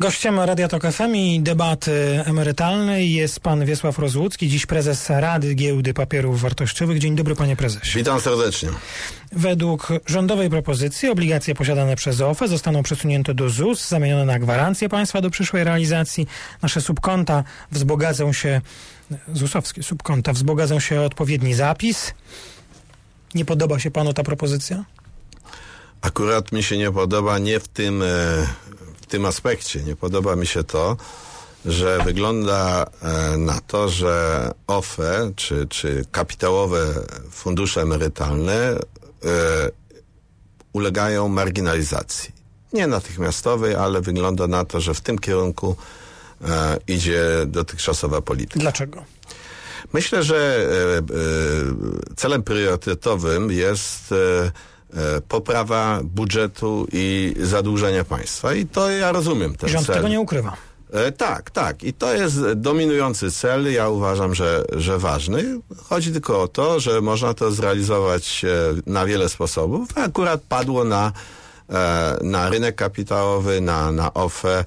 Gościem Radia Tok FM i debaty emerytalnej jest pan Wiesław Rozłucki, dziś prezes Rady Giełdy Papierów Wartościowych. Dzień dobry panie prezesie. Witam serdecznie. Według rządowej propozycji obligacje posiadane przez OFE zostaną przesunięte do ZUS, zamienione na gwarancje państwa do przyszłej realizacji. Nasze subkonta wzbogacą się, ZUS-owskie subkonta wzbogacą się o odpowiedni zapis. Nie podoba się panu ta propozycja? Akurat mi się nie podoba nie w tym, w tym aspekcie. Nie podoba mi się to, że wygląda na to, że OFE czy, czy kapitałowe fundusze emerytalne ulegają marginalizacji. Nie natychmiastowej, ale wygląda na to, że w tym kierunku idzie dotychczasowa polityka. Dlaczego? Myślę, że celem priorytetowym jest poprawa budżetu i zadłużenia państwa. I to ja rozumiem ten rząd cel. tego nie ukrywa. E, tak, tak. I to jest dominujący cel. Ja uważam, że, że ważny. Chodzi tylko o to, że można to zrealizować e, na wiele sposobów. Akurat padło na, e, na rynek kapitałowy, na, na OFE.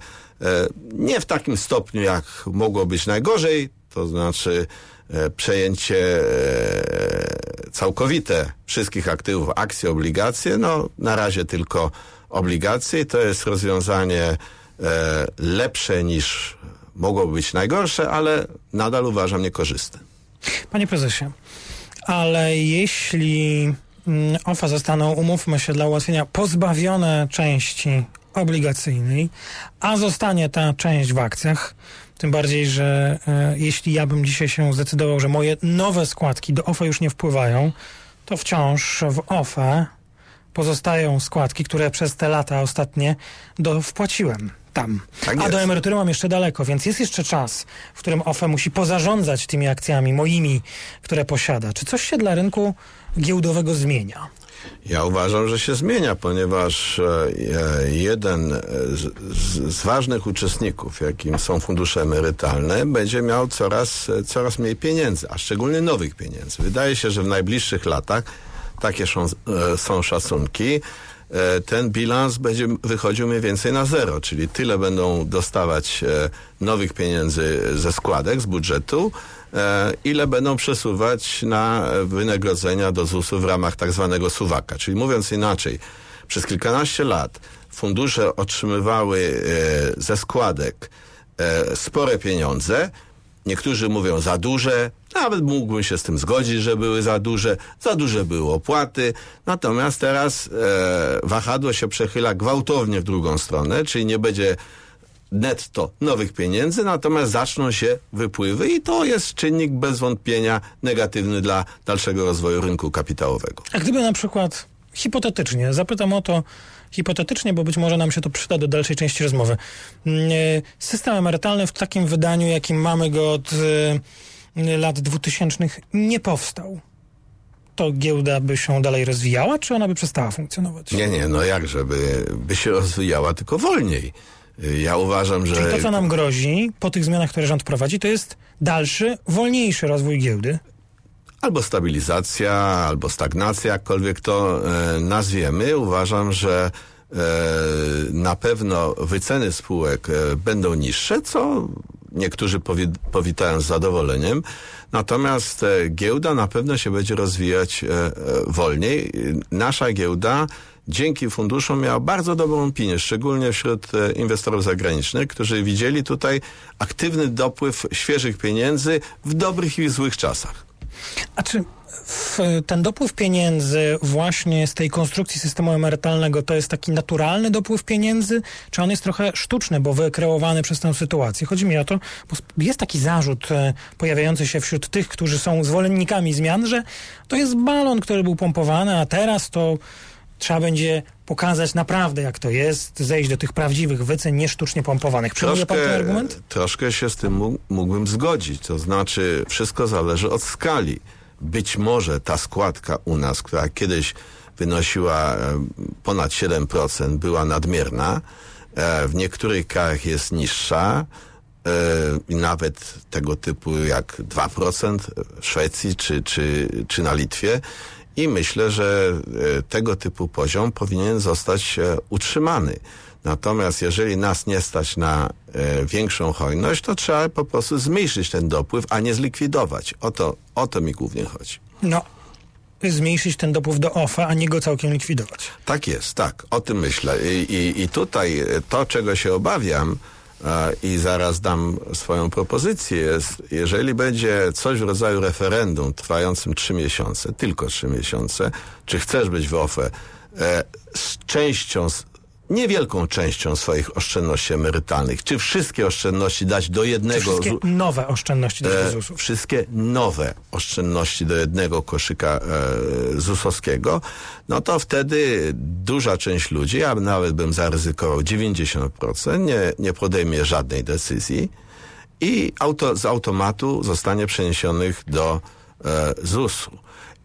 Nie w takim stopniu, jak mogło być najgorzej. To znaczy przejęcie całkowite wszystkich aktywów, akcje, obligacje. No, na razie tylko obligacje. To jest rozwiązanie lepsze niż mogłoby być najgorsze, ale nadal uważam niekorzystne. Panie prezesie, ale jeśli OFA zostaną, umówmy się dla ułatwienia, pozbawione części obligacyjnej, a zostanie ta część w akcjach, tym bardziej, że e, jeśli ja bym dzisiaj się zdecydował, że moje nowe składki do OFE już nie wpływają, to wciąż w OFE pozostają składki, które przez te lata ostatnie do, wpłaciłem tam. Tak A do emerytury mam jeszcze daleko, więc jest jeszcze czas, w którym OFE musi pozarządzać tymi akcjami moimi, które posiada. Czy coś się dla rynku giełdowego zmienia? Ja uważam, że się zmienia, ponieważ e, jeden z, ważnych uczestników, jakim są fundusze emerytalne, będzie miał coraz, coraz mniej pieniędzy, a szczególnie nowych pieniędzy. Wydaje się, że w najbliższych latach, takie są, są szacunki, ten bilans będzie wychodził mniej więcej na zero, czyli tyle będą dostawać nowych pieniędzy ze składek, z budżetu, ile będą przesuwać na wynagrodzenia do ZUS-u w ramach tak zwanego suwaka. Czyli mówiąc inaczej, przez kilkanaście lat fundusze otrzymywały ze składek spore pieniądze, Niektórzy mówią za duże, nawet mógłbym się z tym zgodzić, że były za duże, za duże były opłaty, natomiast teraz e, wahadło się przechyla gwałtownie w drugą stronę, czyli nie będzie netto nowych pieniędzy, natomiast zaczną się wypływy i to jest czynnik bez wątpienia negatywny dla dalszego rozwoju rynku kapitałowego. A gdyby na przykład hipotetycznie, zapytam o to hipotetycznie, bo być może nam się to przyda do dalszej części rozmowy. System emerytalny w takim wydaniu, jakim mamy go od lat 2000 nie powstał. To giełda by się dalej rozwijała, czy ona by przestała funkcjonować? Nie, nie, no jak, żeby by się rozwijała, tylko wolniej. Ja uważam, że... Czyli to, co nam grozi po tych zmianach, które rząd prowadzi, to jest dalszy, wolniejszy rozwój giełdy? Albo stabilizacja, albo stagnacja, jakkolwiek to e, nazwiemy. Uważam, że e, na pewno wyceny spółek e, będą niższe, co niektórzy powi powitają z zadowoleniem. Natomiast giełda na pewno się będzie rozwijać wolniej. Nasza giełda dzięki funduszom miała bardzo dobrą opinię, szczególnie wśród inwestorów zagranicznych, którzy widzieli tutaj aktywny dopływ świeżych pieniędzy w dobrych i złych czasach. A czy ten dopływ pieniędzy właśnie z tej konstrukcji systemu emerytalnego to jest taki naturalny dopływ pieniędzy, czy on jest trochę sztuczny, bo wykreowany przez tę sytuację? Chodzi mi o to, bo jest taki zarzut pojawiający się wśród tych, którzy są zwolennikami zmian, że to jest balon, który był pompowany, a teraz to trzeba będzie pokazać naprawdę, jak to jest, zejść do tych prawdziwych wycen, nie sztucznie pompowanych. Przyjmuje pan ten argument? Troszkę się z tym mógłbym zgodzić. To znaczy, wszystko zależy od skali. Być może ta składka u nas, która kiedyś wynosiła ponad 7%, była nadmierna. W niektórych krajach jest niższa i nawet tego typu jak 2% w Szwecji czy, czy, czy na Litwie. I myślę, że tego typu poziom powinien zostać utrzymany. Natomiast jeżeli nas nie stać na e, większą hojność, to trzeba po prostu zmniejszyć ten dopływ, a nie zlikwidować. O to, o to mi głównie chodzi. No, zmniejszyć ten dopływ do OFE, a nie go całkiem likwidować. Tak jest, tak. O tym myślę. I, i, i tutaj e, to, czego się obawiam, e, i zaraz dam swoją propozycję, jeżeli będzie coś w rodzaju referendum trwającym trzy miesiące, tylko trzy miesiące, czy chcesz być w OFE z częścią, niewielką częścią swoich oszczędności emerytalnych, czy wszystkie oszczędności dać do jednego... Wszystkie nowe oszczędności do e, ZUS-u. wszystkie nowe oszczędności do jednego koszyka e, ZUS-owskiego, no to wtedy duża część ludzi, ja nawet bym zaryzykował 90%, nie, nie podejmie żadnej decyzji i auto, z automatu zostanie przeniesionych do e, ZUS-u.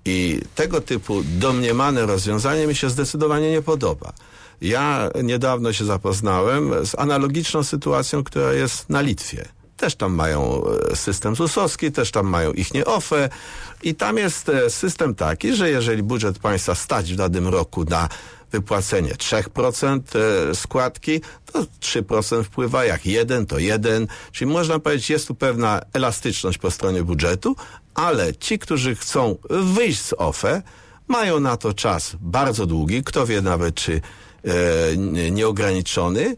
I tego typu domniemane rozwiązanie mi się zdecydowanie nie podoba. Ja niedawno się zapoznałem z analogiczną sytuacją, która jest na Litwie. Też tam mają e, system ZUS-owski, też tam mają ich nie OFE. I tam jest e, system taki, że jeżeli budżet państwa stać w danym roku na wypłacenie 3% e, składki, to 3% wpływa, jak jeden to jeden, czyli można powiedzieć, jest tu pewna elastyczność po stronie budżetu, ale ci, którzy chcą wyjść z OFE, mają na to czas bardzo długi, kto wie nawet czy e, nieograniczony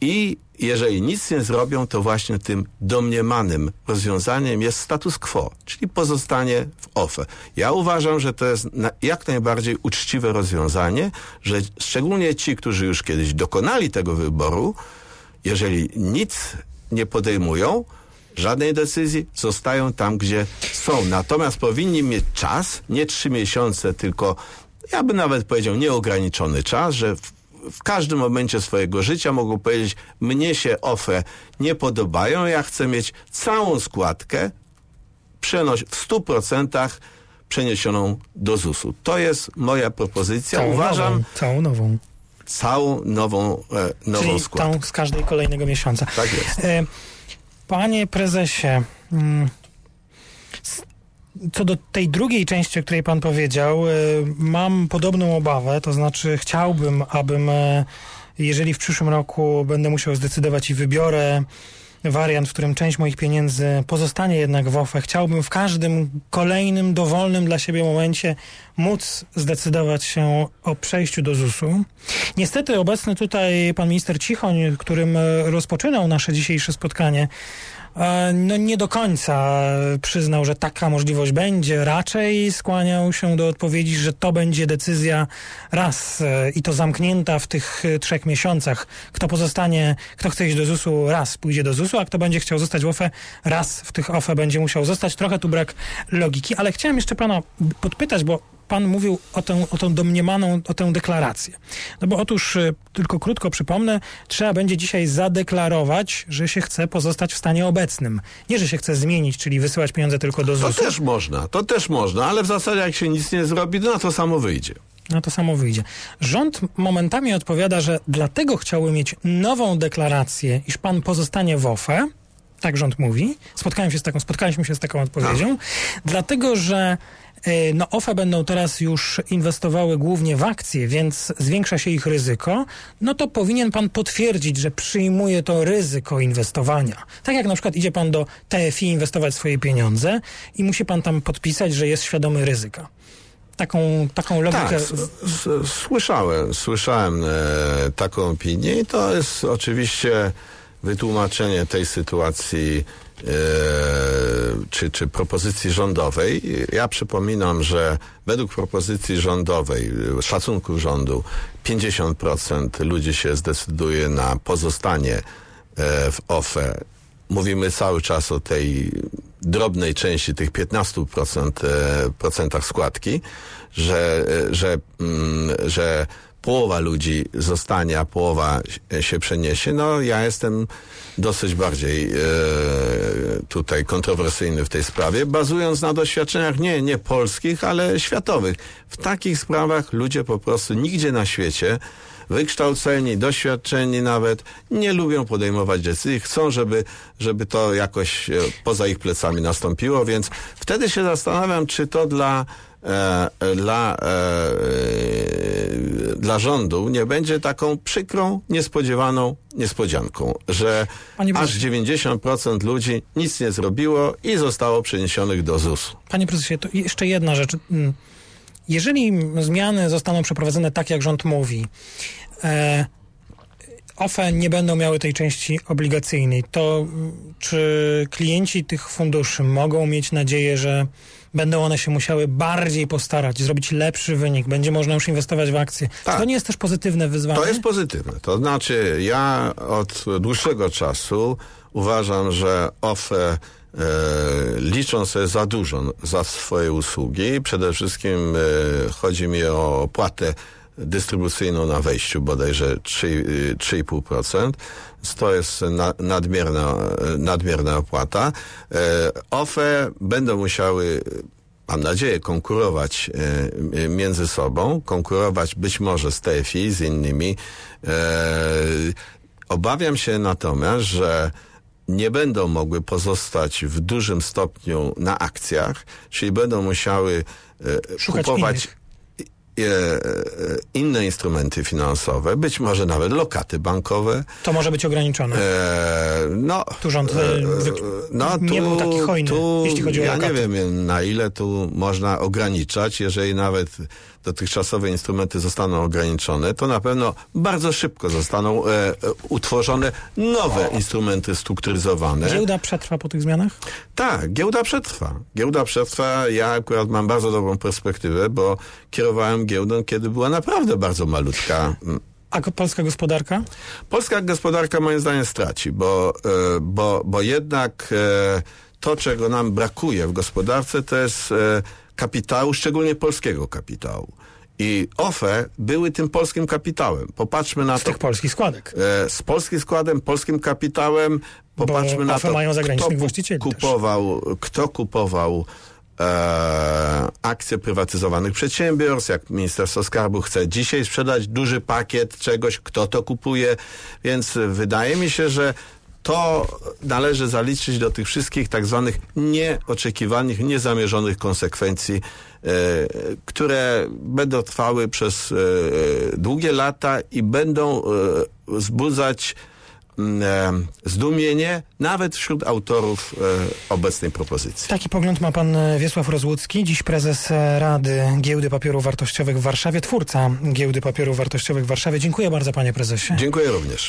i jeżeli nic nie zrobią, to właśnie tym domniemanym rozwiązaniem jest status quo, czyli pozostanie w OFE. Ja uważam, że to jest jak najbardziej uczciwe rozwiązanie, że szczególnie ci, którzy już kiedyś dokonali tego wyboru, jeżeli nic nie podejmują, żadnej decyzji, zostają tam, gdzie są. Natomiast powinni mieć czas, nie trzy miesiące, tylko ja bym nawet powiedział nieograniczony czas, że w, każdym momencie swojego życia mogą powiedzieć, mnie się OFE nie podobają, ja chcę mieć całą składkę przenoś w stu procentach przeniesioną do ZUS-u. To jest moja propozycja. Całą Uważam nową, całą nową. całą nową, e, nową Czyli składkę. tą z każdej kolejnego miesiąca. Tak jest. E, Panie prezesie, mm, co do tej drugiej części, o której pan powiedział, e, mam podobną obawę, to znaczy chciałbym, abym, e, jeżeli w przyszłym roku będę musiał zdecydować i wybiorę wariant, w którym część moich pieniędzy pozostanie jednak w OFE, chciałbym w każdym kolejnym, dowolnym dla siebie momencie móc zdecydować się o przejściu do ZUS-u. Niestety obecny tutaj pan minister Cichoń, którym e, rozpoczynał nasze dzisiejsze spotkanie, no nie do końca przyznał, że taka możliwość będzie. Raczej skłaniał się do odpowiedzi, że to będzie decyzja raz e, i to zamknięta w tych e, trzech miesiącach. Kto pozostanie, kto chce iść do ZUS-u, raz pójdzie do ZUS-u, a kto będzie chciał zostać w OFE, raz w tych OFE będzie musiał zostać. Trochę tu brak logiki, ale chciałem jeszcze pana podpytać, bo pan mówił o tę, o tę domniemaną, o tę deklarację. No bo otóż, e, tylko krótko przypomnę, trzeba będzie dzisiaj zadeklarować, że się chce pozostać w stanie obecnym. Nie, że się chce zmienić, czyli wysyłać pieniądze tylko do To ZUS-u. też można, to też można, ale w zasadzie jak się nic nie zrobi, to na to samo wyjdzie. No to samo wyjdzie. Rząd momentami odpowiada, że dlatego chciałby mieć nową deklarację, iż pan pozostanie w OFE. Tak rząd mówi. Spotkałem się z taką, spotkaliśmy się z taką odpowiedzią. Dlatego, że no OFE będą teraz już inwestowały głównie w akcje, więc zwiększa się ich ryzyko, no to powinien pan potwierdzić, że przyjmuje to ryzyko inwestowania. Tak jak na przykład idzie pan do TFI inwestować swoje pieniądze i musi pan tam podpisać, że jest świadomy ryzyka. Taką, taką logikę... Tak, słyszałem, słyszałem e, taką opinię i to jest oczywiście wytłumaczenie tej sytuacji e, czy, czy propozycji rządowej. Ja przypominam, że według propozycji rządowej, e, szacunków rządu, 50% ludzi się zdecyduje na pozostanie e, w OFE. Mówimy cały czas o tej drobnej części, tych 15% e, procentach składki, że, że, mm, że połowa ludzi zostanie, a połowa się przeniesie. No ja jestem dosyć bardziej e, tutaj kontrowersyjny w tej sprawie, bazując na doświadczeniach nie, nie polskich, ale światowych. W takich sprawach ludzie po prostu nigdzie na świecie wykształceni, doświadczeni nawet, nie lubią podejmować decyzji, chcą, żeby, żeby to jakoś e, poza ich plecami nastąpiło, więc wtedy się zastanawiam, czy to dla dla, e, e, dla rządu nie będzie taką przykrą, niespodziewaną niespodzianką, że Panie aż prezesie. 90% ludzi nic nie zrobiło i zostało przeniesionych do ZUS-u. Panie prezesie, to jeszcze jedna rzecz. Mm, Jeżeli zmiany zostaną przeprowadzone tak, jak rząd mówi, e, OFE nie będą miały tej części obligacyjnej, to mm, czy klienci tych funduszy mogą mieć nadzieję, że będą one się musiały bardziej postarać, zrobić lepszy wynik, będzie można już inwestować w akcje? Tak. To nie jest też pozytywne wyzwanie? To jest pozytywne. To znaczy, ja od dłuższego czasu uważam, że OFE e, liczą sobie za dużo za swoje usługi. Przede wszystkim e, chodzi mi o opłatę dystrybucyjną na wejściu bodajże 3, y, 3,5%. To jest na, nadmierna, nadmierna opłata. E, OFE będą musiały mam nadzieję, konkurować e, między sobą, konkurować być może z TFI, z innymi. E, obawiam się natomiast, że nie będą mogły pozostać w dużym stopniu na akcjach, czyli będą musiały kupować innych. E, e, inne instrumenty finansowe, być może nawet lokaty bankowe. To może być ograniczone. E, no, Tu rząd, e, wy- no, nie był taki hojny, tu, jeśli chodzi o Ja lokaty. nie wiem, na ile tu można ograniczać. Jeżeli nawet dotychczasowe instrumenty zostaną ograniczone, to na pewno bardzo szybko zostaną e, e, utworzone nowe instrumenty strukturyzowane. Giełda przetrwa po tych zmianach? Tak, giełda przetrwa. Giełda przetrwa. Ja akurat mam bardzo dobrą perspektywę, bo kierowałem giełdą, kiedy była naprawdę bardzo malutka. A polska gospodarka? Polska gospodarka moim zdaniem straci, bo, e, bo, bo jednak e, to, czego nam brakuje w gospodarce, to jest e, kapitału, szczególnie polskiego kapitału. I OFE były tym polskim kapitałem. Popatrzmy na Z to. tych polskich składek. Z polskim składem, polskim kapitałem. Popatrzmy na OFE to, mają zagranicznych kto właścicieli też. kupował, kto kupował e, akcje prywatyzowanych przedsiębiorstw, jak Ministerstwo Skarbu chce dzisiaj sprzedać duży pakiet czegoś, kto to kupuje, więc wydaje mi się, że to należy zaliczyć do tych wszystkich tak zwanych nieoczekiwanych, niezamierzonych konsekwencji, e, które będą trwały przez e, długie lata i będą e, wzbudzać zdumienie nawet wśród autorów e, obecnej propozycji. Taki pogląd ma pan e, Wiesław Rozłucki, dziś prezes e, Rady Giełdy Papierów Wartościowych w Warszawie, twórca Giełdy Papierów Wartościowych w Warszawie. Dziękuję bardzo panie prezesie. Dziękuję również.